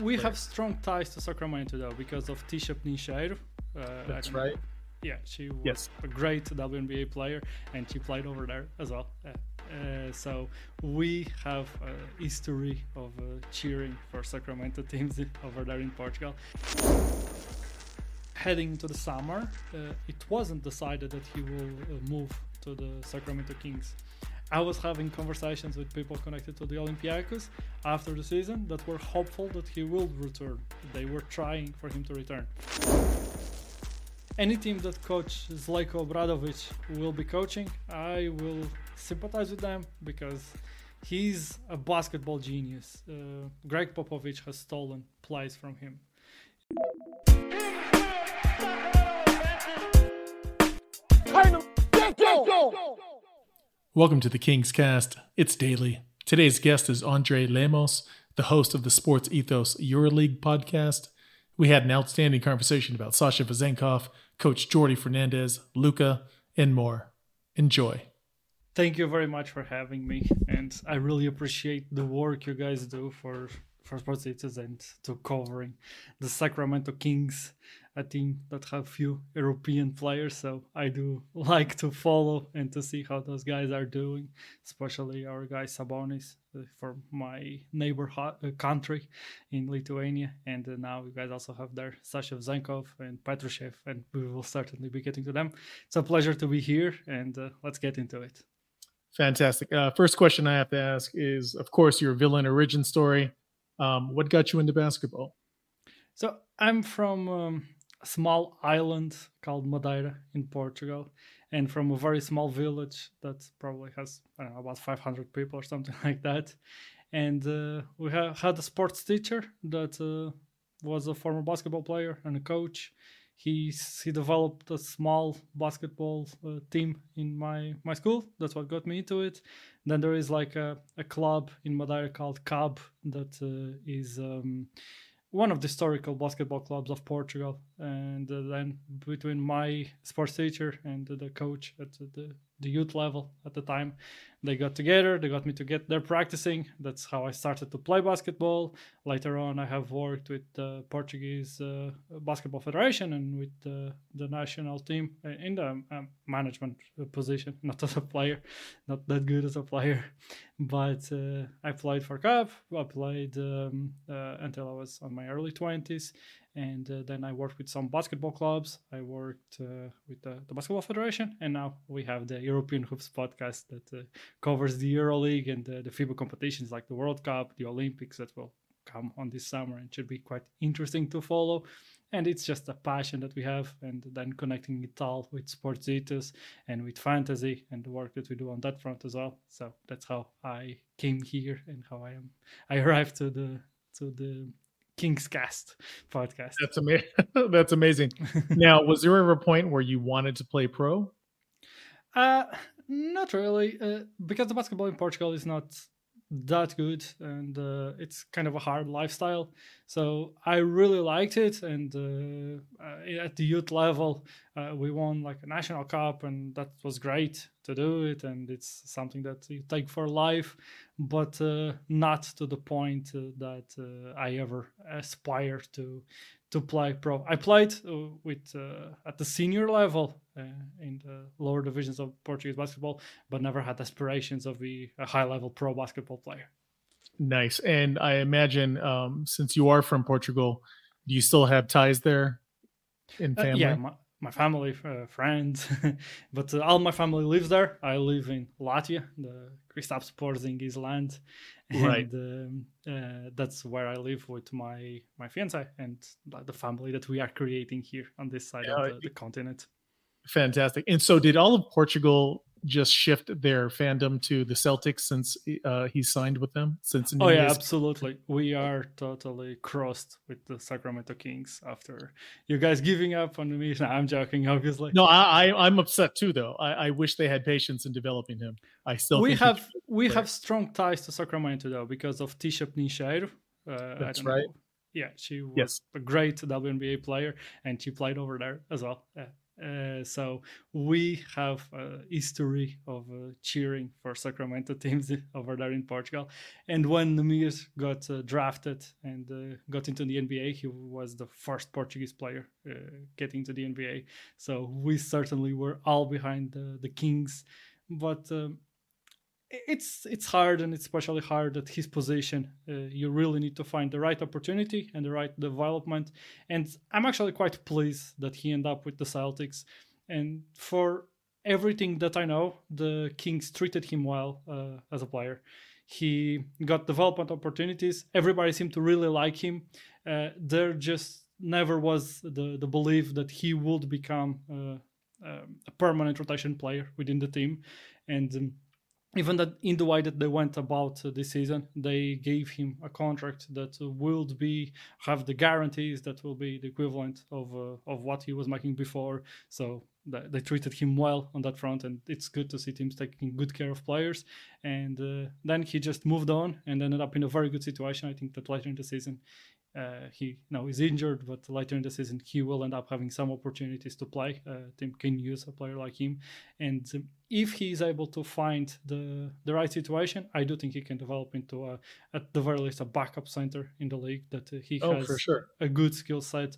we have strong ties to Sacramento though because of Ticha Penicheiro. Uh, That's right. Yeah, she was yes. a great WNBA player, and she played over there as well. Uh, uh, so we have a history of uh, cheering for Sacramento teams over there in Portugal. Heading into the summer, uh, it wasn't decided that he will uh, move to the Sacramento Kings. I was having conversations with people connected to the Olympiacos after the season that were hopeful that he will return. They were trying for him to return. Any team that coach Zeljko Obradovic will be coaching, I will sympathize with them because he's a basketball genius. Uh, Gregg Popovich has stolen plays from him. Welcome to the Kings Cast. It's daily. Today's guest is Andre Lemos, the host of the Sports Ethos EuroLeague podcast. We had an outstanding conversation about Sasha Vezenkov, Coach Jordi Fernandez, Luka, and more. Enjoy. Thank you very much for having me, and I really appreciate the work you guys do for for Sports Ethos and to covering the Sacramento Kings a team that have few European players, so I do like to follow and to see how those guys are doing, especially our guy Sabonis uh, from my neighbor uh, country in Lithuania, and uh, now you guys also have there Sasha Vezenkov and Petrushev, and we will certainly be getting to them. It's a pleasure to be here, and uh, let's get into it. Fantastic. Uh, first question I have to ask is, of course, your villain origin story. Um, what got you into basketball? So I'm from um, small island called Madeira in Portugal, and from a very small village that probably has I don't know about 500 people or something like that. And uh, we ha- had a sports teacher that uh, was a former basketball player and a coach. He he developed a small basketball uh, team in my my school. That's what got me into it. Then there is like a, a club in Madeira called CAB that uh, is. Um, one of the historical basketball clubs of Portugal. And uh, then between my sports teacher and the coach at the, the youth level at the time, they got together. They got me to get there practicing. That's how I started to play basketball. Later on, I have worked with the Portuguese uh, Basketball Federation and with the, the national team in the um, management position, not as a player, not that good as a player. But uh, I played for CAB. I played um, uh, until I was on my early 20s and uh, then I worked with some basketball clubs. I worked uh, with the, the, Basketball Federation, and now we have the European Hoops podcast that uh, covers the EuroLeague and the FIBA competitions like the World Cup, the Olympics that will come on this summer and should be quite interesting to follow. And it's just a passion that we have, and then connecting it all with sports ethos and with fantasy and the work that we do on that front as well. So that's how I came here and how I am. I arrived to the to the King's Cast podcast. That's amazing. That's amazing. now, was there ever a point where you wanted to play pro? Uh, not really, uh, because the basketball in Portugal is not that good and uh, it's kind of a hard lifestyle. So i really liked it and uh, uh, at the youth level uh, we won like a national cup and that was great to do it and it's something that you take for life but uh, not to the point uh, that i ever aspire to to play pro. I played with at the senior level in the lower divisions of portuguese basketball but never had aspirations of be a high level pro basketball player Nice. And I imagine um, since you are from Portugal, do you still have ties there in family? Uh, yeah, my, my family, uh, friends, but uh, all my family lives there. I live in Latvia, the Kristaps Porzingis land, and right. um, uh, that's where I live with my my fiance and the family that we are creating here on this side of the, the continent. Fantastic. And so, did all of Portugal just shift their fandom to the Celtics since uh, he signed with them? Since oh yeah, absolutely. We are totally crossed with the Sacramento Kings after you guys giving up on me. No, I'm joking, obviously. No, I, I am upset too, though. I, I, wish they had patience in developing him. I still we have we have strong ties to Sacramento though because of Ticha Penicheiro. Uh, That's right. Know. Yeah, she was yes. a great WNBA player, and she played over there as well. Uh, Uh, so we have a history of uh, cheering for Sacramento teams over there in Portugal. And when Neemias got uh, drafted and uh, got into the NBA, he was the first Portuguese player uh, getting to the NBA. So we certainly were all behind the, the Kings. But um, it's it's hard and it's especially hard at his position. Uh, you really need to find the right opportunity and the right development. And i'm actually quite pleased that he ended up with the celtics. And for everything that i know the kings treated him well uh, as a player. He got development opportunities. Everybody seemed to really like him. Uh, there just never was the, the belief that he would become uh, um, a permanent rotation player within the team. And um, even that in the way that they went about uh, this season, they gave him a contract that will be have the guarantees that will be the equivalent of uh, of what he was making before. So they treated him well on that front, and it's good to see teams taking good care of players. And uh, then he just moved on and ended up in a very good situation. I think that later in the season, uh, he now is injured, but later in the season he will end up having some opportunities to play. Uh, team can use a player like him, and um, if he is able to find the the right situation, I do think he can develop into a, at the very least a backup center in the league. That uh, he oh, has sure. a good skill set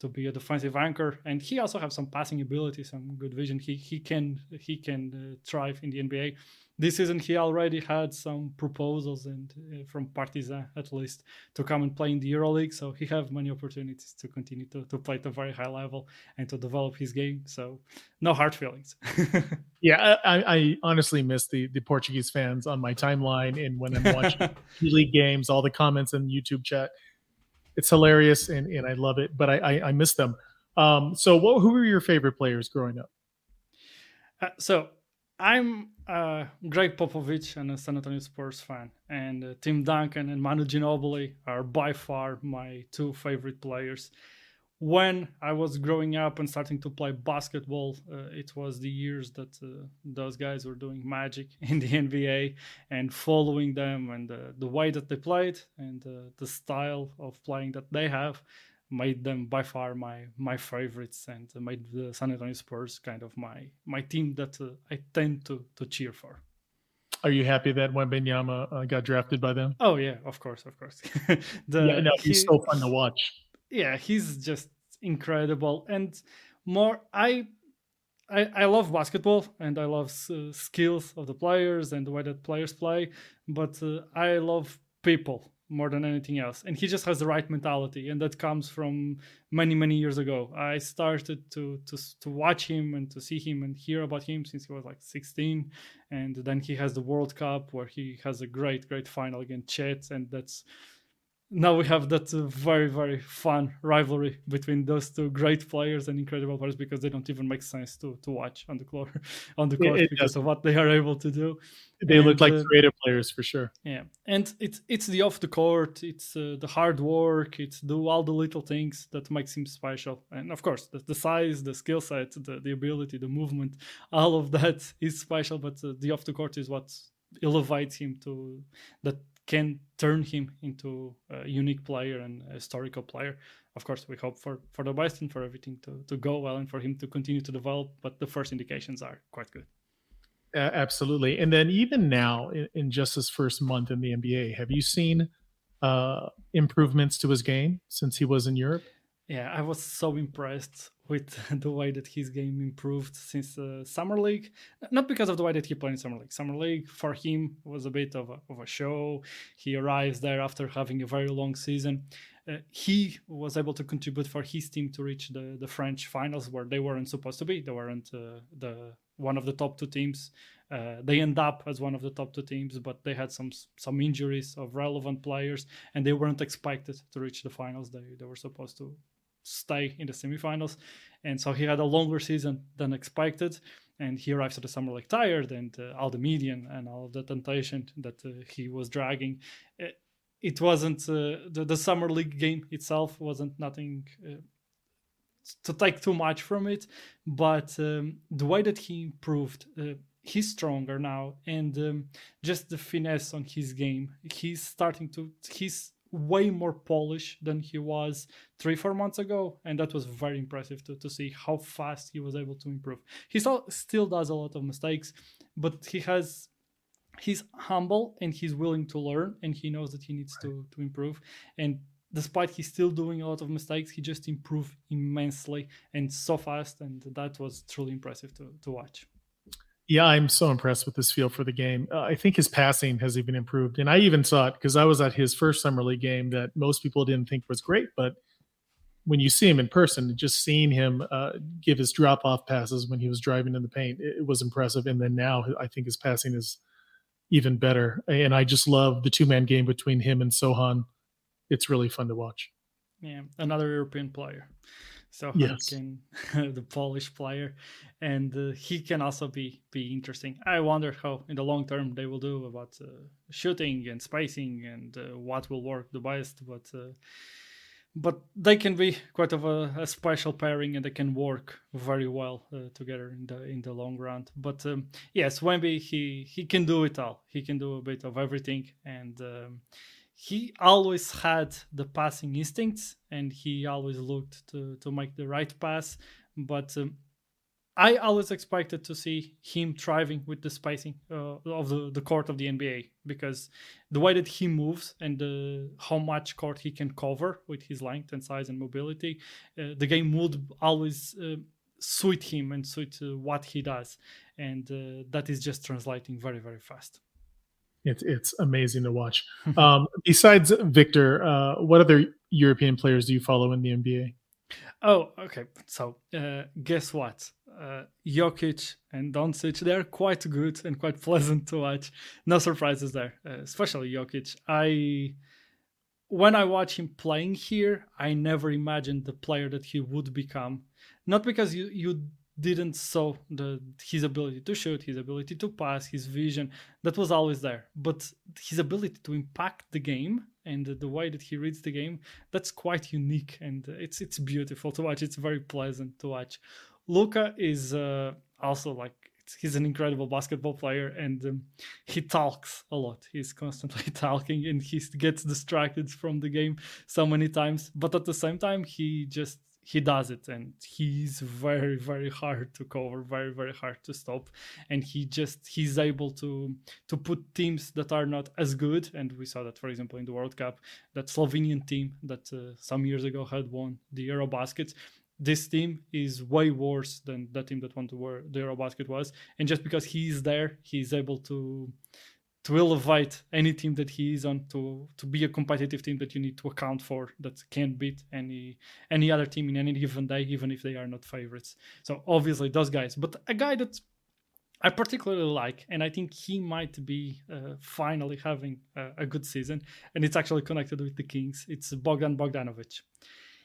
to be a defensive anchor, and he also has some passing ability, some good vision. He he can he can uh, thrive in the NBA this season he already had some proposals and uh, from Partizan at least to come and play in the EuroLeague. So he have many opportunities to continue to, to play at a very high level and to develop his game. So no hard feelings. yeah, I, I, honestly miss the the Portuguese fans on my timeline and when I'm watching league games, all the comments in YouTube chat. It's hilarious and, and I love it, but I, I, I miss them. Um, so what, who were your favorite players growing up? Uh, so I'm uh, Gregg Popovich and a San Antonio Spurs fan, and uh, Tim Duncan and Manu Ginobili are by far my two favorite players. When I was growing up and starting to play basketball, uh, it was the years that uh, those guys were doing magic in the NBA and following them and uh, the way that they played and uh, the style of playing that they have made them by far my my favorites and made the San Antonio Spurs kind of my my team that uh, I tend to to cheer for. Are you happy that Wembanyama uh, got drafted by them? Oh yeah, of course, of course. the, yeah, no, he's he, so fun to watch. Yeah, he's just incredible and more. I I, I love basketball and I love uh, skills of the players and the way that players play, but uh, I love people more than anything else. And he just has the right mentality and that comes from many many years ago. I started to to to watch him and to see him and hear about him since he was like 16 and then he has the world cup where he has a great great final against chet and that's now we have that uh, very very fun rivalry between those two great players and incredible players because they don't even make sense to to watch on the court on the court it, it because does. of what they are able to do. They and, look like uh, creative players for sure. Yeah. And it's it's the off the court it's uh, the hard work it's do all the little things that makes him special. And of course the, the size the skill set the, the ability the movement all of that is special but uh, the off the court is what elevates him to that can turn him into a unique player and a historical player. Of course, we hope for, for the best and for everything to, to go well and for him to continue to develop, but the first indications are quite good. Uh, absolutely. And then even now, in, in, just his first month in the NBA, have you seen uh, improvements to his game since he was in Europe? Yeah, I was so impressed with the way that his game improved since uh, summer league. Not because of the way that he played in summer league. Summer league for him was a bit of a, of a show. He arrives there after having a very long season. Uh, he was able to contribute for his team to reach the, the French finals where they weren't supposed to be. They weren't uh, the one of the top two teams. Uh, they end up as one of the top two teams, but they had some some injuries of relevant players, and they weren't expected to reach the finals. They they were supposed to stay in the semifinals. And so he had a longer season than expected. And he arrives at the summer league tired, and uh, all the median and all the temptation that uh, he was dragging. It, uh, it wasn't uh, the, the summer league game itself wasn't nothing uh, to take too much from it, but um, the way that he improved uh, he's stronger now and um, just the finesse on his game he's starting to he's way more polished than he was three four months ago and that was very impressive to, to see how fast he was able to improve. He still, still does a lot of mistakes but he has he's humble and he's willing to learn and he knows that he needs right. to to improve. And despite he's still doing a lot of mistakes he just improved immensely and so fast and that was truly impressive to, to watch yeah, I'm so impressed with his feel for the game. Uh, I think his passing has even improved. And I even saw it because I was at his first summer league game that most people didn't think was great. But when you see him in person, just seeing him uh, give his drop off passes when he was driving in the paint, it, was impressive. And then now I think his passing is even better. And I just love the two man game between him and Sochan. It's really fun to watch. Yeah, another European player. So yes. can the Polish player, and uh, he can also be be interesting. I wonder how in the long term they will do about uh, shooting and spacing and uh, what will work the best. But uh, but they can be quite of a, a, special pairing and they can work very well uh, together in the in the long run. But um, yes, Wemby he he can do it all. He can do a bit of everything and. Um, he always had the passing instincts and he always looked to, to make the right pass. But um, I always expected to see him thriving with the spacing uh, of the, the court of the NBA because the way that he moves and the, how much court he can cover with his length and size and mobility, uh, the game would always uh, suit him and suit uh, what he does. And uh, that is just translating very, very fast. It's it's amazing to watch. um, besides Victor, uh, what other European players do you follow in the NBA? Oh, okay. So uh, guess what? Uh, Jokic and Doncic, they're quite good and quite pleasant to watch. No surprises there, uh, especially Jokic. I when I watch him playing here, I never imagined the player that he would become. Not because you you didn't saw the his ability to shoot, his ability to pass, his vision that was always there. But his ability to impact the game and the way that he reads the game that's quite unique and it's it's beautiful to watch. It's very pleasant to watch. Luka is uh, also like he's an incredible basketball player and um, he talks a lot he's constantly talking and he gets distracted from the game so many times but at the same time he just he does it and he's very very hard to cover very very hard to stop. And he just he's able to to put teams that are not as good and we saw that for example in the world cup that slovenian team that uh, some years ago had won the eurobasket. This team is way worse than that team that won the, the eurobasket was. And just because he's there he's able to to elevate any team that he is on to to be a competitive team that you need to account for that can beat any any other team in any given day even if they are not favorites so obviously those guys but a guy that I particularly like, and I think he might be uh, finally having a, a, good season, and it's actually connected with the Kings. It's Bogdan Bogdanovic.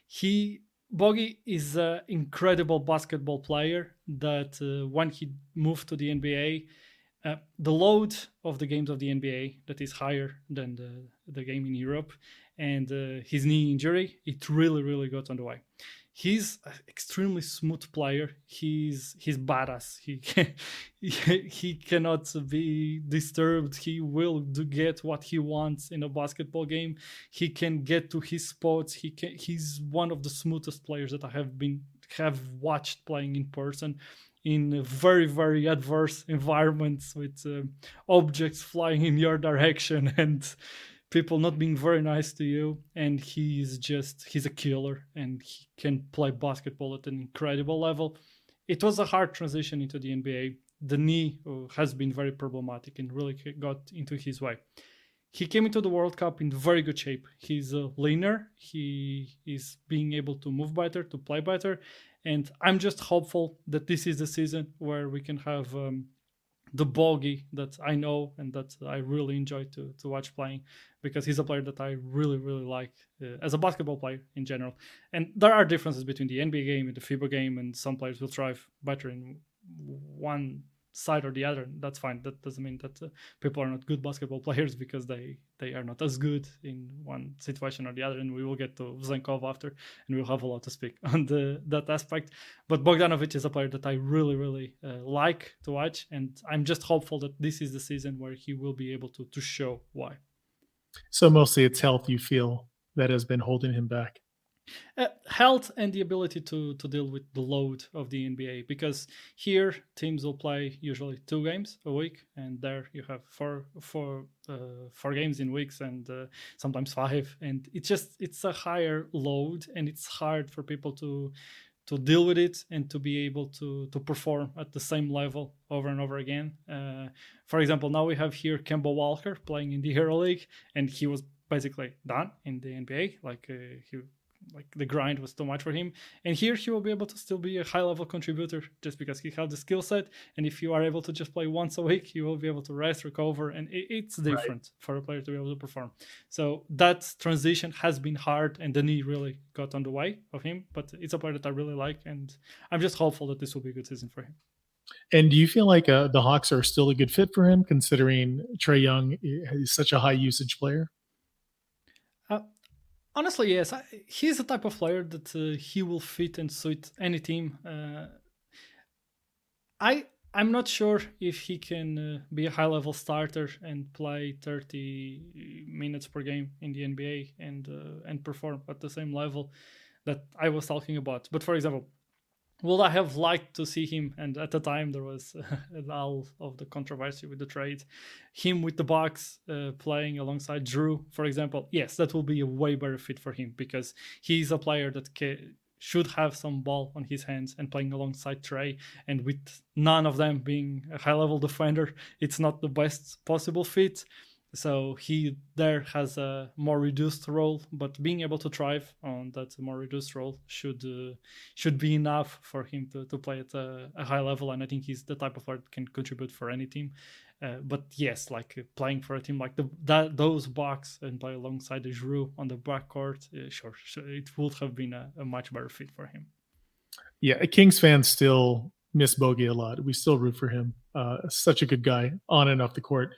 He Boggy is an incredible basketball player that uh, when he moved to the NBA, uh, the load of the games of the NBA that is higher than the, the game in Europe, and uh, his knee injury, it really, really got on the way. He's an extremely smooth player. He's he's badass. He can, he cannot be disturbed. He will do get what he wants in a basketball game. He can get to his spots. He can. He's one of the smoothest players that I have been have watched playing in person in very very adverse environments with uh, objects flying in your direction and people not being very nice to you. And he's just he's a killer and he can play basketball at an incredible level. It was a hard transition into the nba the knee uh, has been very problematic and really got into his way. He came into the world cup in very good shape. He's a leaner. He is being able to move better to play better and I'm just hopeful that this is the season where we can have um, the bogey that I know and that I really enjoy to, to watch playing because he's a player that I really, really like uh, as a basketball player in general. And there are differences between the NBA game and the FIBA game, and some players will thrive better in one side or the other that's fine. That doesn't mean that uh, people are not good basketball players because they they are not as good in one situation or the other and we will get to Zenkov after and we'll have a lot to speak on the that aspect. But Bogdanovic is a player that I really really uh, like to watch and I'm just hopeful that this is the season where he will be able to to show why. So mostly it's health you feel that has been holding him back. Uh, health and the ability to to deal with the load of the NBA because here teams will play usually two games a week and there you have four four uh, four games in weeks and uh, sometimes five and it's just it's a higher load and it's hard for people to to deal with it and to be able to to perform at the same level over and over again. Uh, for example, now we have here Kemba Walker playing in the EuroLeague and he was basically done in the NBA. Like uh, he like the grind was too much for him. And here he will be able to still be a high level contributor just because he has the skill set. And if you are able to just play once a week you will be able to rest recover and it's different right. for a player to be able to perform. So that transition has been hard and the knee really got on the way of him. But it's a player that i really like and i'm just hopeful that this will be a good season for him. And do you feel like uh, the hawks are still a good fit for him considering Trae young is such a high usage player honestly, yes. He's the type of player that uh, he will fit and suit any team. Uh, I I'm not sure if he can uh, be a high level starter and play 30 minutes per game in the NBA and uh, and perform at the same level that I was talking about. But for example, would I have liked to see him? And at the time, there was uh, all of the controversy with the trade. Him with the Bucks uh, playing alongside Jrue, for example. Yes, that will be a way better fit for him because he's a player that ca- should have some ball on his hands and playing alongside Trae. And with none of them being a high level defender, it's not the best possible fit so he there has a more reduced role but being able to thrive on that more reduced role should uh, should be enough for him to, to play at a, a, high level and i think he's the type of player that can contribute for any team. Uh, but yes like uh, playing for a team like the that those Bucks and play alongside the Jrue on the backcourt uh, sure, sure it would have been a, a, much better fit for him. Yeah kings fans still miss bogey a lot. We still root for him. Uh, such a good guy on and off the court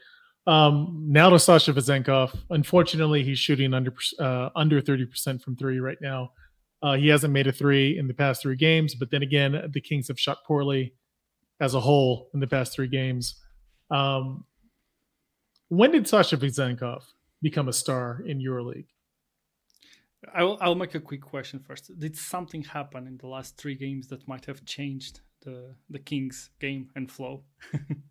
um, now to Sasha Vezenkov. Unfortunately, he's shooting under uh, under thirty percent from three right now. Uh, he hasn't made a three in the past three games, but then again, the Kings have shot poorly as a whole in the past three games. Um, when did Sasha Vezenkov become a star in EuroLeague? I'll, I'll make a quick question first. Did something happen in the last three games that might have changed the the Kings game and flow?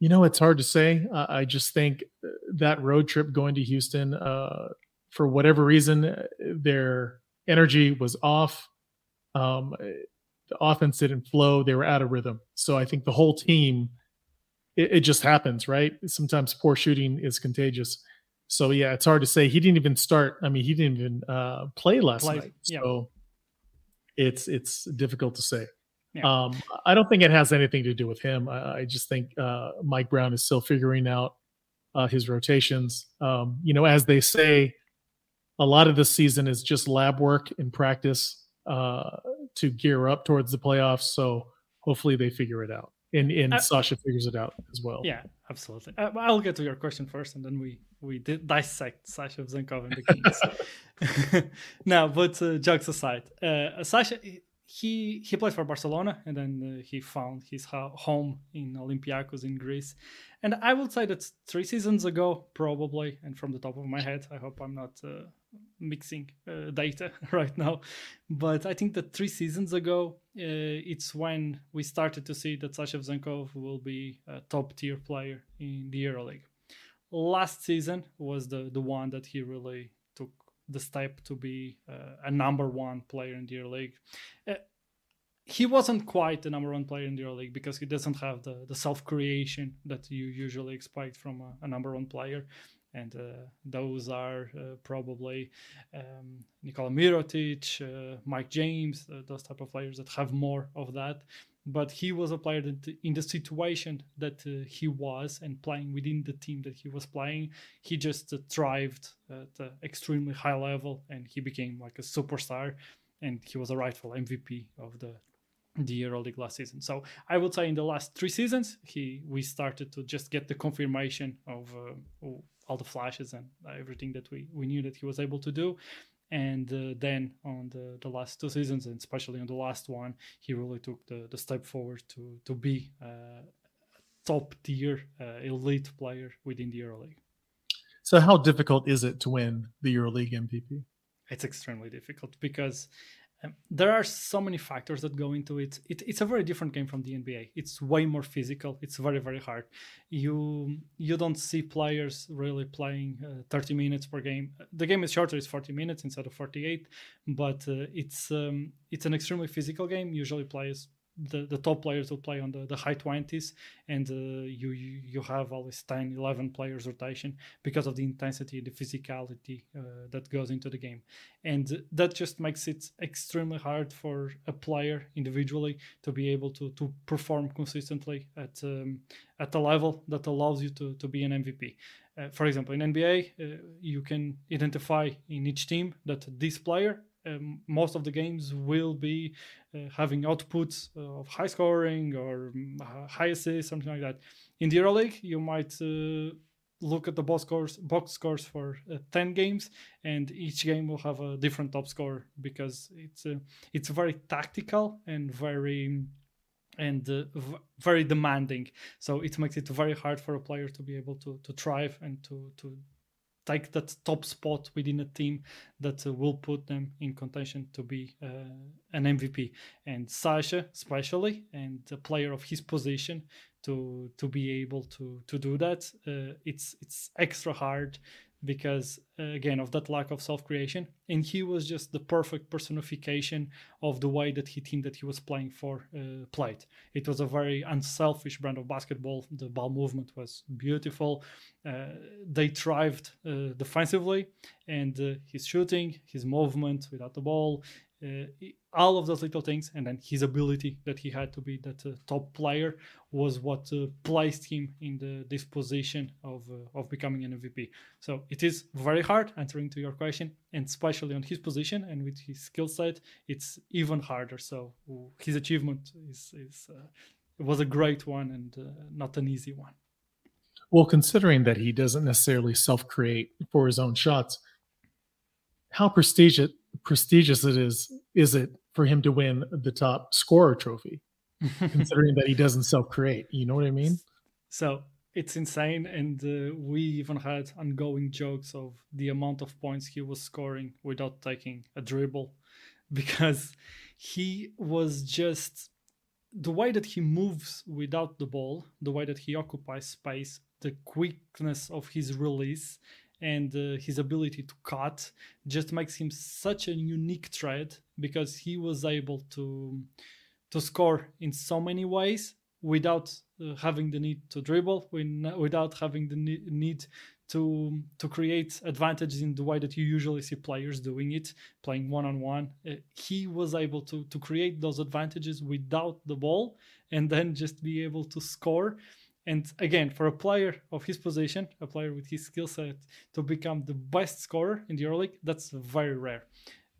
You know, it's hard to say. Uh, I just think uh, that road trip going to Houston, uh, for whatever reason, uh, their energy was off. Um, the offense didn't flow. They were out of rhythm. So I think the whole team, it, it just happens, right? Sometimes poor shooting is contagious. So yeah, it's hard to say. He didn't even start. I mean, he didn't even uh, play last play, night. So yeah. it's it's difficult to say. Yeah. Um, I don't think it has anything to do with him. I, I just think uh, Mike Brown is still figuring out uh, his rotations. Um, you know, as they say, a lot of this season is just lab work and practice uh, to gear up towards the playoffs. So hopefully they figure it out. And, and uh, Sasha figures it out as well. Yeah, absolutely. Uh, I'll get to your question first, and then we we did dissect Sasha Vezenkov and the Kings. now, but uh, jokes aside, uh, Sasha he he played for Barcelona and then uh, he found his ho- home in Olympiacos in Greece. And I would say that three seasons ago, probably, and from the top of my head, I hope I'm not uh, mixing uh, data right now, but I think that three seasons ago, uh, it's when we started to see that Sasha Vezenkov will be a top tier player in the EuroLeague. Last season was the the one that he really the step to be uh, a number one player in the EuroLeague. Uh, he wasn't quite the number one player in the EuroLeague because he doesn't have the, the self creation that you usually expect from a, a number one player. And uh, those are uh, probably um, Nikola Mirotic, uh, Mike James, uh, those type of players that have more of that but he was a player that in the situation that uh, he was and playing within the team that he was playing he just uh, thrived at an extremely high level and he became like a superstar and he was a rightful mvp of the the EuroLeague last season. So I would say in the last three seasons, he we started to just get the confirmation of uh, all the flashes and everything that we, we knew that he was able to do and uh, then on the, the last two seasons and especially on the last one he really took the, the step forward to to be a top tier uh, elite player within the EuroLeague. So, how difficult is it to win the EuroLeague MVP? It's extremely difficult because um, there are so many factors that go into it. it. It's a very different game from the NBA. It's way more physical. It's very very hard. You you don't see players really playing uh, 30 minutes per game. The game is shorter. It's 40 minutes instead of 48, but uh, it's um, it's an extremely physical game. Usually players the, the top players will play on the, the high 20s and uh, you, you have always 10 11 players rotation because of the intensity the physicality uh, that goes into the game. And that just makes it extremely hard for a player individually to be able to to perform consistently at um, at a level that allows you to, to be an MVP uh, for example in NBA uh, you can identify in each team that this player um, most of the games will be uh, having outputs of high scoring or um, high assists, something like that. In the EuroLeague, you might uh, look at the box scores, box scores for uh, 10 games, and each game will have a different top score because it's uh, it's very tactical and very and uh, v- very demanding. So it makes it very hard for a player to be able to to thrive and to to take that top spot within a team that uh, will put them in contention to be uh, an MVP. And Sasha, especially, and a player of his position, to to be able to to do that, uh, it's it's extra hard because uh, again of that lack of self-creation. And he was just the perfect personification of the way that he team that he was playing for uh, played it was a very unselfish brand of basketball. The ball movement was beautiful. Uh, they thrived uh, defensively and uh, his shooting his movement without the ball all of those little things and then his ability that he had to be that uh, top player was what uh, placed him in the this position of uh, of becoming an MVP. So it is very hard answering to your question, and especially on his position and with his skill set, it's even harder. So his achievement is is uh, was a great one and uh, not an easy one. Well, considering that he doesn't necessarily self create for his own shots, how prestigious prestigious it is is it for him to win the top scorer trophy considering that he doesn't self-create you know what i mean? So it's insane and uh, we even had ongoing jokes of the amount of points he was scoring without taking a dribble because he was just the way that he moves without the ball the way that he occupies space the quickness of his release and uh, his ability to cut just makes him such a unique threat because he was able to to score in so many ways without uh, having the need to dribble without having the need to to create advantages in the way that you usually see players doing it playing one on one he was able to to create those advantages without the ball and then just be able to score and again, for a player of his position, a player with his skill set, to become the best scorer in the EuroLeague, that's very rare.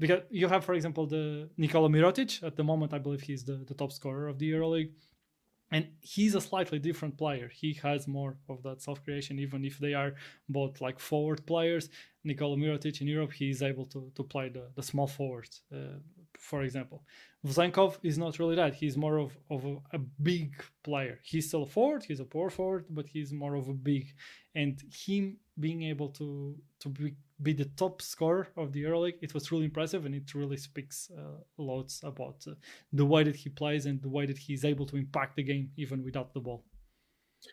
Because you have, for example, the Nikola Mirotic. At the moment, I believe he's the, the top scorer of the EuroLeague. And he's a slightly different player. He has more of that self creation, even if they are both like forward players. Nikola Mirotic in Europe, he is able to, to play the, the small forwards, uh, for example. Vezenkov is not really that. He's more of, of a, a, big player. He's still a forward, he's a power forward, but he's more of a big. And him being able to to be, be the top scorer of the EuroLeague, it was really impressive, and it really speaks uh, lots about uh, the way that he plays and the way that he's able to impact the game even without the ball.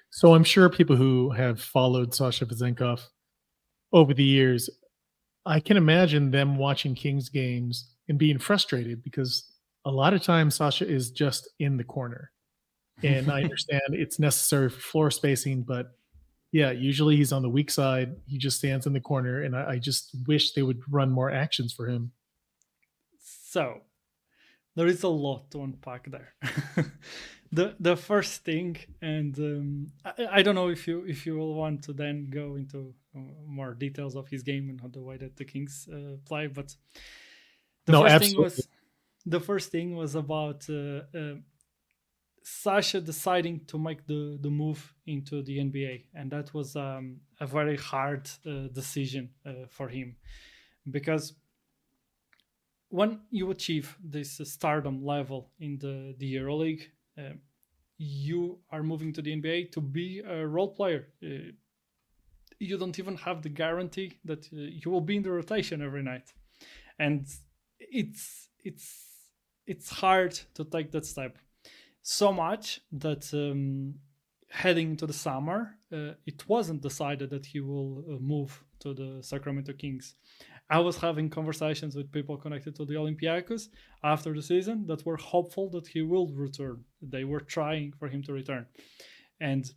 So I'm sure people who have followed Sasha Vezenkov over the years, I can imagine them watching Kings games and being frustrated because a lot of times Sasha is just in the corner. And I understand it's necessary for floor spacing, but yeah, usually he's on the weak side. He just stands in the corner, and I, I just wish they would run more actions for him. So there is a lot to unpack there. the the first thing, and um, I, I, don't know if you if you will want to then go into more details of his game and how the way that the Kings uh, play, but the no, first absolutely. thing was the first thing was about uh, uh, Sasha deciding to make the, the move into the NBA, and that was um, a very hard uh, decision uh, for him because when you achieve this stardom level in the, the EuroLeague, uh, you are moving to the NBA to be a role player. You don't even have the guarantee that uh, you will be in the rotation every night, and it's it's it's hard to take that step so much that um, heading into the summer, uh, it wasn't decided that he will uh, move to the Sacramento Kings. I was having conversations with people connected to the Olympiacos after the season that were hopeful that he will return. They were trying for him to return. And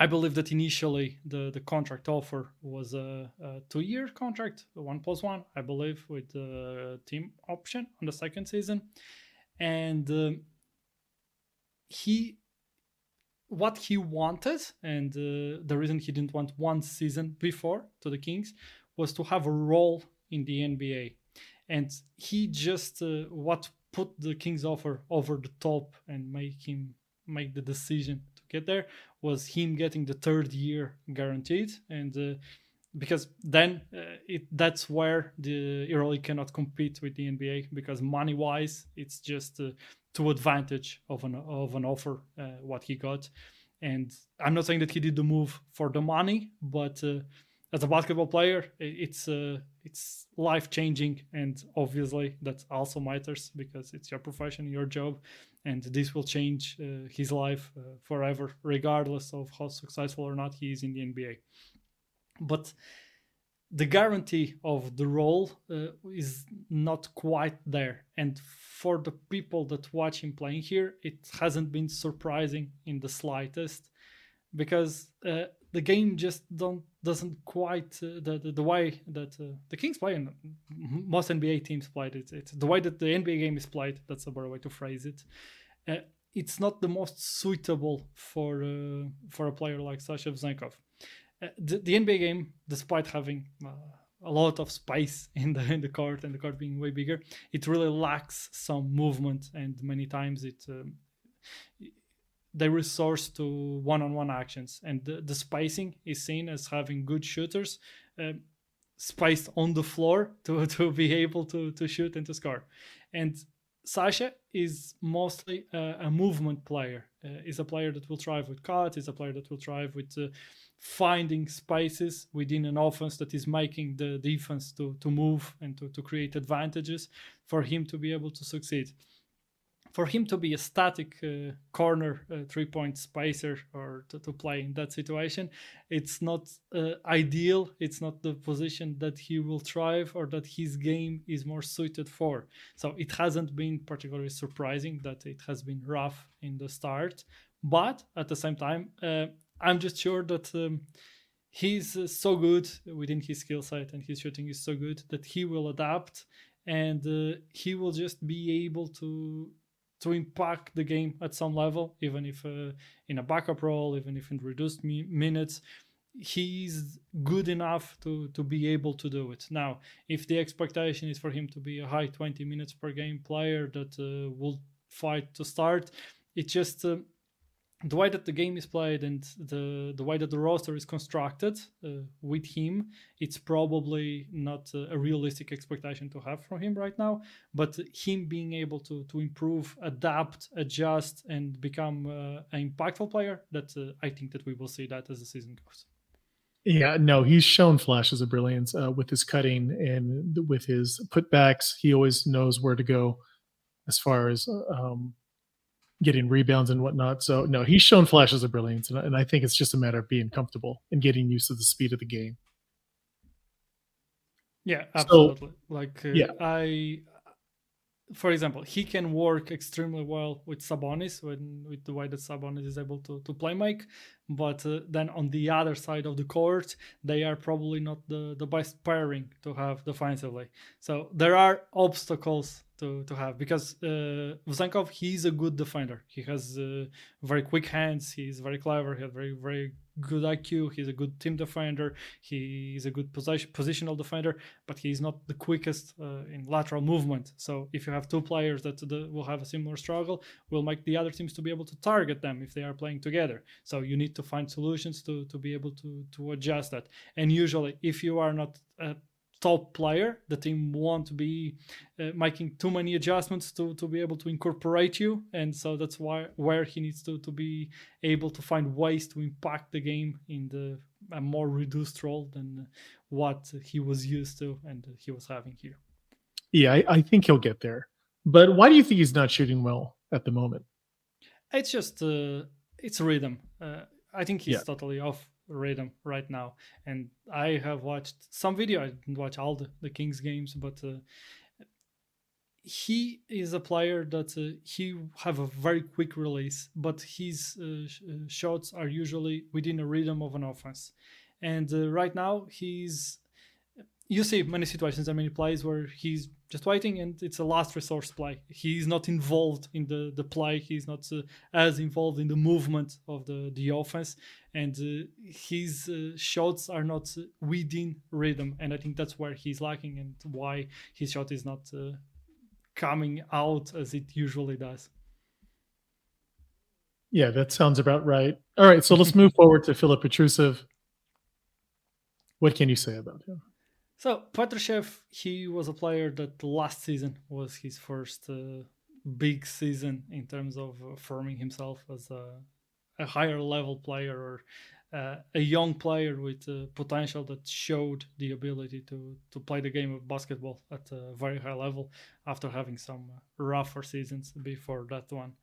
I believe that initially the, the contract offer was a, a two year contract, one plus one, I believe, with the team option on the second season. And uh, he what he wanted and uh, the reason he didn't want one season before to the Kings was to have a role in the NBA. And he just uh, what put the Kings offer over the top and make him make the decision to get there was him getting the third year guaranteed. And uh, because then uh, it that's where the EuroLeague cannot compete with the NBA because money wise it's just uh, to advantage of an of an offer uh, what he got. And i'm not saying that he did the move for the money but uh, as a basketball player it's uh, it's life changing and obviously that also matters because it's your profession your job and this will change uh, his life uh, forever regardless of how successful or not he is in the nba but the guarantee of the role uh, is not quite there. And for the people that watch him playing here it hasn't been surprising in the slightest because uh, the game just don't doesn't quite uh, the, the, the way that uh, the Kings play and most NBA teams played it. It's the way that the NBA game is played. That's a better way to phrase it. Uh, it's not the most suitable for uh, for a player like Sasha Vezenkov. Uh, the, the NBA game, despite having uh, a lot of space in the in the court and the court being way bigger, it really lacks some movement, and many times it um, they resource to one-on-one actions, and the, the spacing is seen as having good shooters. Uh, spaced on the floor to, to be able to, to shoot and to score. And Sasha is mostly a, a movement player. Uh, is a player that will thrive with cuts. Is a player that will thrive with uh, finding spaces within an offense that is making the defense to, to move and to, to create advantages for him to be able to succeed. For him to be a static uh, corner uh, three point spacer or to, to, play in that situation, it's not uh, ideal. It's not the position that he will thrive or that his game is more suited for. So it hasn't been particularly surprising that it has been rough in the start. But at the same time, uh, I'm just sure that um, he's uh, so good within his skill set and his shooting is so good that he will adapt and uh, he will just be able to to impact the game at some level, even if uh, in a backup role, even if in reduced mi- minutes. He's good enough to to be able to do it. Now, if the expectation is for him to be a high 20 minutes per game player that uh, will fight to start, it just uh, the way that the game is played and the the way that the roster is constructed uh, with him, it's probably not a, realistic expectation to have from him right now. But him being able to to improve, adapt, adjust, and become uh, an impactful player, that uh, I think that we will see that as the season goes. Yeah, no, he's shown flashes of brilliance uh, with his cutting and with his putbacks. He always knows where to go as far as um, getting rebounds and whatnot. So no, he's shown flashes of brilliance, and, and I think it's just a matter of being comfortable and getting used to the speed of the game. Yeah, absolutely. So, like uh, yeah. I for example, he can work extremely well with Sabonis when with the way that Sabonis is able to to play make, but uh, then on the other side of the court, they are probably not the the best pairing to have defensively. So there are obstacles to, to have because uh, Vezenkov he's a good defender. He has uh, very quick hands. He's very clever. He has very very good IQ. He's a good team defender. He's a good position, positional defender, but he's not the quickest uh, in lateral movement. So if you have two players that the, will have a similar struggle, will make the other teams to be able to target them if they are playing together. So you need to find solutions to to be able to to adjust that. And usually, if you are not a top player. The team won't be uh, making too many adjustments to, to be able to incorporate you, and so that's why where he needs to to be able to find ways to impact the game in the a more reduced role than what he was used to and he was having here. Yeah, I, I think he'll get there. But why do you think he's not shooting well at the moment? It's just uh, it's rhythm. Uh, I think he's yeah. totally off rhythm right now. And I have watched some video. I didn't watch all the, the Kings games, but uh, he is a player that uh, he have a very quick release, but his uh, sh- uh, shots are usually within a rhythm of an offense. And uh, right now, he's you see many situations and many plays where he's just waiting and it's a last resource play. he is not involved in the, the play. He's not uh, as involved in the movement of the, the offense. And uh, his uh, shots are not within rhythm. And I think that's where he's lacking and why his shot is not uh, coming out as it usually does. Yeah, that sounds about right. All right, so let's move forward to Filip Petrusev. What can you say about him? So Petrusev, he was a player that last season was his first uh, big season in terms of uh, forming himself as a, a, higher level player or uh, a young player with uh, potential that showed the ability to to play the game of basketball at a very high level after having some rougher seasons before that one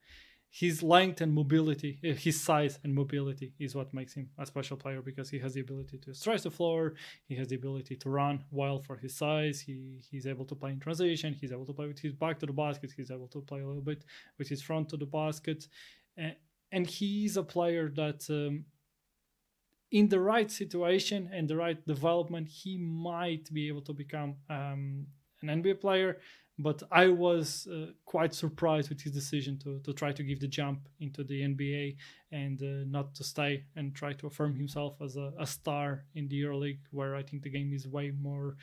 his length and mobility, uh, his size and mobility is what makes him a special player because he has the ability to stretch the floor, he has the ability to run well for his size, he he's able to play in transition, he's able to play with his back to the basket, he's able to play a little bit with his front to the basket, and, and he's a player that. Um, in the right situation and the right development, he might be able to become um, an NBA player but I was uh, quite surprised with his decision to, to try to give the jump into the NBA and uh, not to stay and try to affirm himself as a, a star in the EuroLeague, where I think the game is way more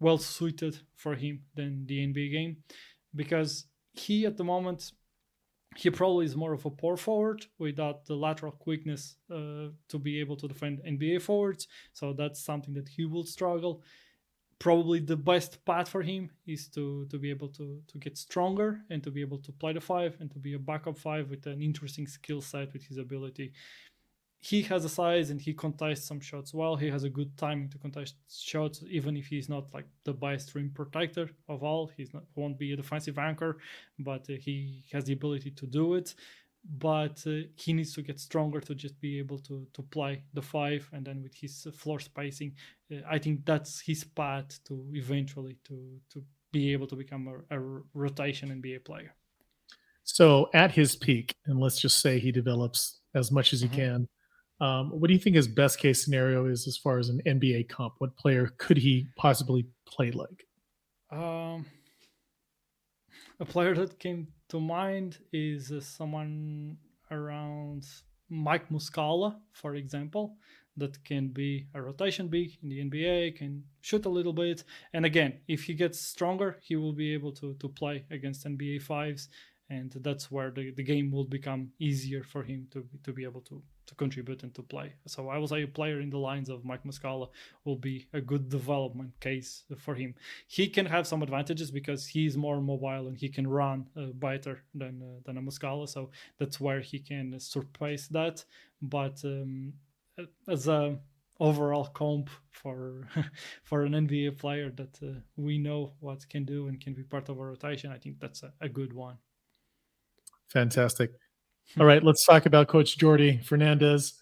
well suited for him than the NBA game, because he at the moment he probably is more of a power forward without the lateral quickness uh, to be able to defend NBA forwards. So that's something that he will struggle probably the best path for him is to to be able to to get stronger and to be able to play the five and to be a backup five with an interesting skill set with his ability. He has a size and he contests some shots well. He has a good timing to contest shots, even if he's not like the best rim protector of all. He's not won't be a defensive anchor, but uh, he has the ability to do it but uh, he needs to get stronger to just be able to to play the five and then with his uh, floor spacing uh, i think that's his path to eventually to to be able to become a, a rotation nba player. So at his peak and let's just say he develops as much as he mm-hmm. can um, what do you think his best case scenario is as far as an nba comp? What player could he possibly play like? Um a player that came to mind is uh, someone around Mike Muscala, for example, that can be a rotation big in the NBA, can shoot a little bit. And again, if he gets stronger, he will be able to, to play against NBA fives and that's where the, the game will become easier for him to to be able to to contribute and to play. So I will say a player in the lines of Mike Muscala will be a good development case for him. He can have some advantages because he's more mobile and he can run uh, better than uh, than a Muscala. So that's where he can surpass that. But um, as a overall comp for for an NBA player that uh, we know what can do and can be part of a rotation, I think that's a, a good one. Fantastic. All right, let's talk about Coach Jordi Fernandez.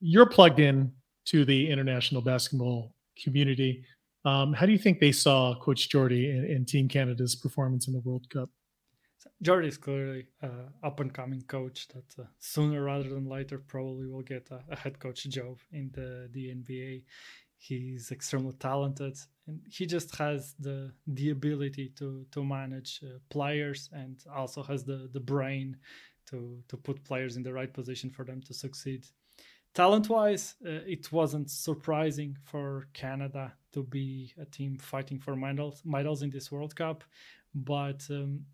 You're plugged in to the international basketball community. Um, how do you think they saw Coach Jordi and, and Team Canada's performance in the World Cup? Jordi is clearly an up and coming coach that uh, sooner rather than later probably will get a, a, head coach job in the, the NBA. He's extremely talented and he just has the the ability to to manage uh, players and also has the the brain to to put players in the right position for them to succeed. Talent wise, uh, it wasn't surprising for Canada to be a team fighting for medals medals in this World Cup, but um,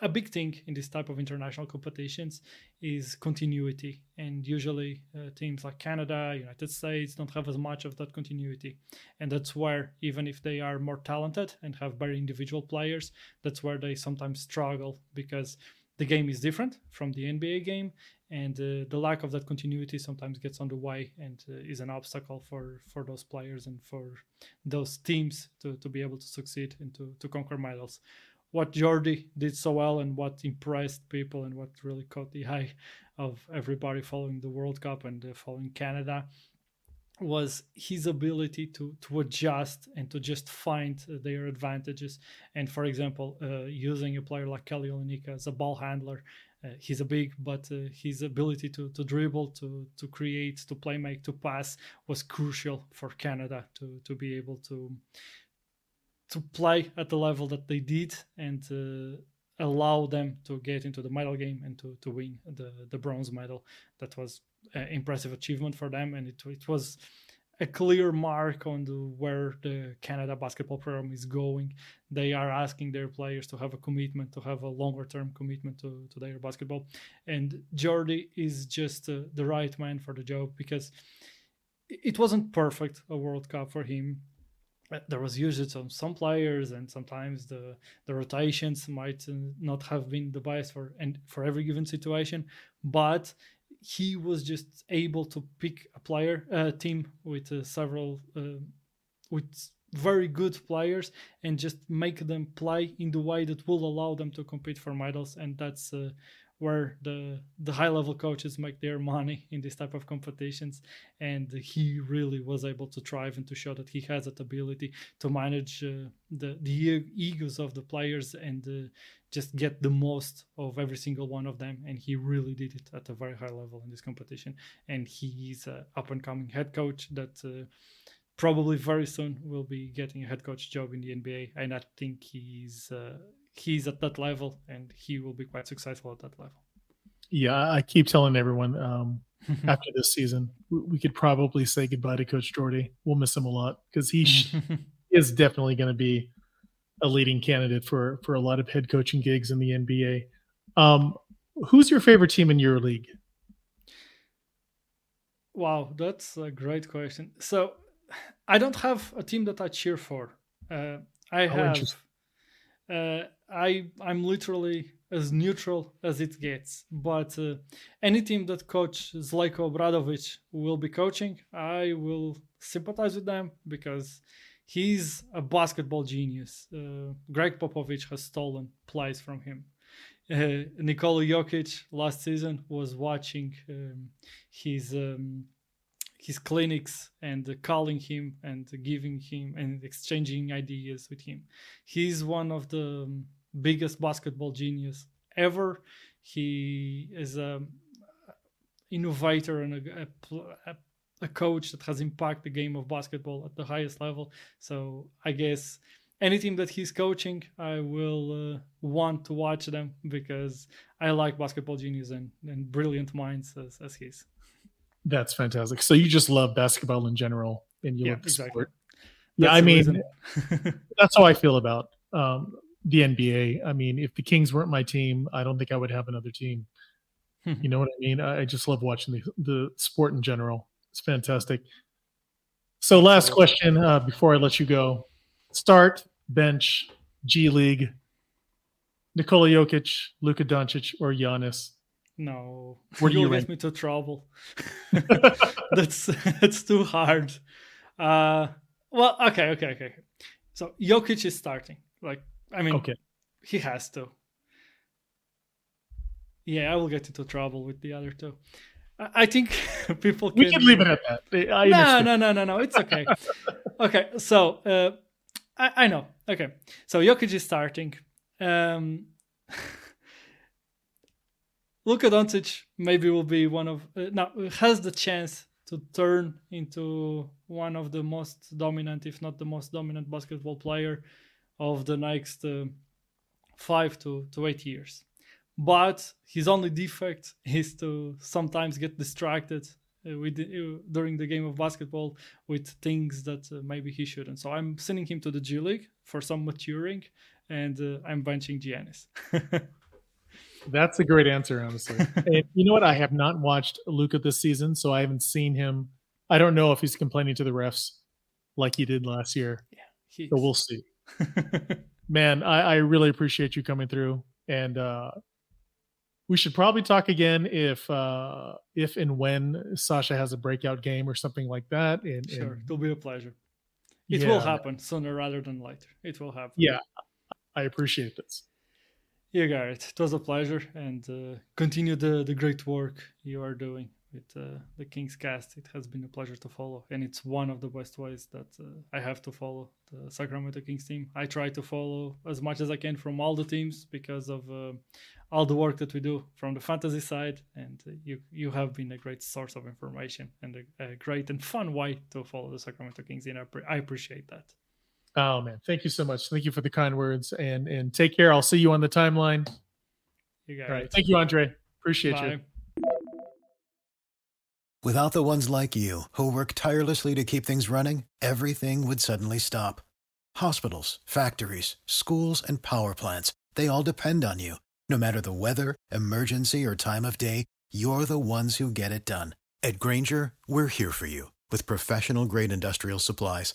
a, big thing in this type of international competitions is continuity and usually uh, teams like canada united states don't have as much of that continuity and that's where even if they are more talented and have very individual players that's where they sometimes struggle because the game is different from the NBA game, and uh, the lack of that continuity sometimes gets on the way and uh, is an obstacle for for those players and for those teams to, to be able to succeed and to, to conquer medals. What jordi did so well and what impressed people and what really caught the eye of everybody following the world cup and uh, following canada was his ability to to adjust and to just find uh, their advantages and for example uh, using a player like kelly Olynyk as a ball handler uh, he's a big, but uh, his ability to, to dribble, to to create, to play make, to pass was crucial for Canada to to be able to to play at the level that they did and uh, allow them to get into the medal game and to to win the the bronze medal. That was impressive achievement for them, and it it was a clear mark on the, where the Canada basketball program is going. They are asking their players to have a commitment, to have a longer term commitment to, to their basketball. And Jordi is just uh, the right man for the job because it wasn't perfect a World Cup for him. Uh, there was usually some some players, and sometimes the the rotations might uh, not have been the best for and for every given situation. But he was just able to pick a player uh, team with uh, several uh, with very good players and just make them play in the way that will allow them to compete for medals. And that's uh, where the the high level coaches make their money in this type of competitions. And he really was able to thrive and to show that he has that ability to manage uh, the the egos of the players and uh, just get the most of every single one of them. And he really did it at a very high level in this competition. And he's an up and coming head coach that uh, probably very soon will be getting a head coach job in the NBA and I think he's uh, he's at that level and he will be quite successful at that level. Yeah, I keep telling everyone um, after this season, we could probably say goodbye to Coach Jordi. We'll miss him a lot because he sh- is definitely going to be a leading candidate for for a lot of head coaching gigs in the NBA. Um, who's your favorite team in your league? Wow, that's a great question. So, I don't have a team that I cheer for. Uh, I oh, have uh, I I'm literally as neutral as it gets. But uh, any team that coach Zeljko Obradovic will be coaching, I will sympathize with them because he's a basketball genius. Uh, Gregg Popovich has stolen plays from him. Uh, Nikola Jokic last season was watching um, his um, his clinics and calling him and giving him and exchanging ideas with him. He's one of the biggest basketball genius ever. He is a innovator and a, a, a coach that has impacted the game of basketball at the highest level. So I guess any team that he's coaching, I will uh, want to watch them because I like basketball genius and, and brilliant minds as, as his. That's fantastic. So you just love basketball in general, and you yeah, love the exactly. sport. That's yeah, I mean, that's how I feel about um, the NBA. I mean, if the Kings weren't my team, I don't think I would have another team. you know what I mean? I just love watching the, the sport in general. It's fantastic. So, last question uh, before I let you go: start, bench, G League, Nikola Jokic, Luka Doncic, or Giannis. No, Where you'll get me to trouble. that's that's too hard. Uh, well, okay, okay, okay. So Jokic is starting. Like, I mean, okay. he has to. Yeah, I will get into trouble with the other two. I think people can. We can leave it at that. I no, no, no, no, no. It's okay. okay, so uh, I, I know. Okay, so Jokic is starting. Um, Luka Doncic maybe will be one of uh, now has the chance to turn into one of the most dominant, if not the most dominant, basketball player of the next uh, five to, to eight years. But his only defect is to sometimes get distracted uh, with uh, during the game of basketball with things that uh, maybe he shouldn't. So I'm sending him to the G League for some maturing, and uh, I'm benching Giannis. That's a great answer, honestly. and you know what? I have not watched Luka this season, so I haven't seen him. I don't know if he's complaining to the refs like he did last year. Yeah, so we'll see. Man, I, I, really appreciate you coming through, and uh, we should probably talk again if uh if and when Sasha has a breakout game or something like that. And, sure, and, it'll be a pleasure. It yeah, will happen sooner rather than later. It will happen. Yeah, I appreciate this. Yeah, Garrett, it was a pleasure, and uh, continue the the great work you are doing with uh, the Kings cast. It has been a pleasure to follow, and it's one of the best ways that uh, I have to follow the Sacramento Kings team. I try to follow as much as I can from all the teams because of uh, all the work that we do from the fantasy side, and uh, you you have been a great source of information and a, a great and fun way to follow the Sacramento Kings, and I, pre- I appreciate that. Oh man, thank you so much. Thank you for the kind words, and and take care. I'll see you on the timeline. You got All right, it. thank you, Andre. Appreciate Bye. you. Without the ones like you, who work tirelessly to keep things running, everything would suddenly stop. Hospitals, factories, schools, and power plants, they all depend on you. No matter the weather, emergency, or time of day, you're the ones who get it done. At Grainger, we're here for you with professional grade industrial supplies.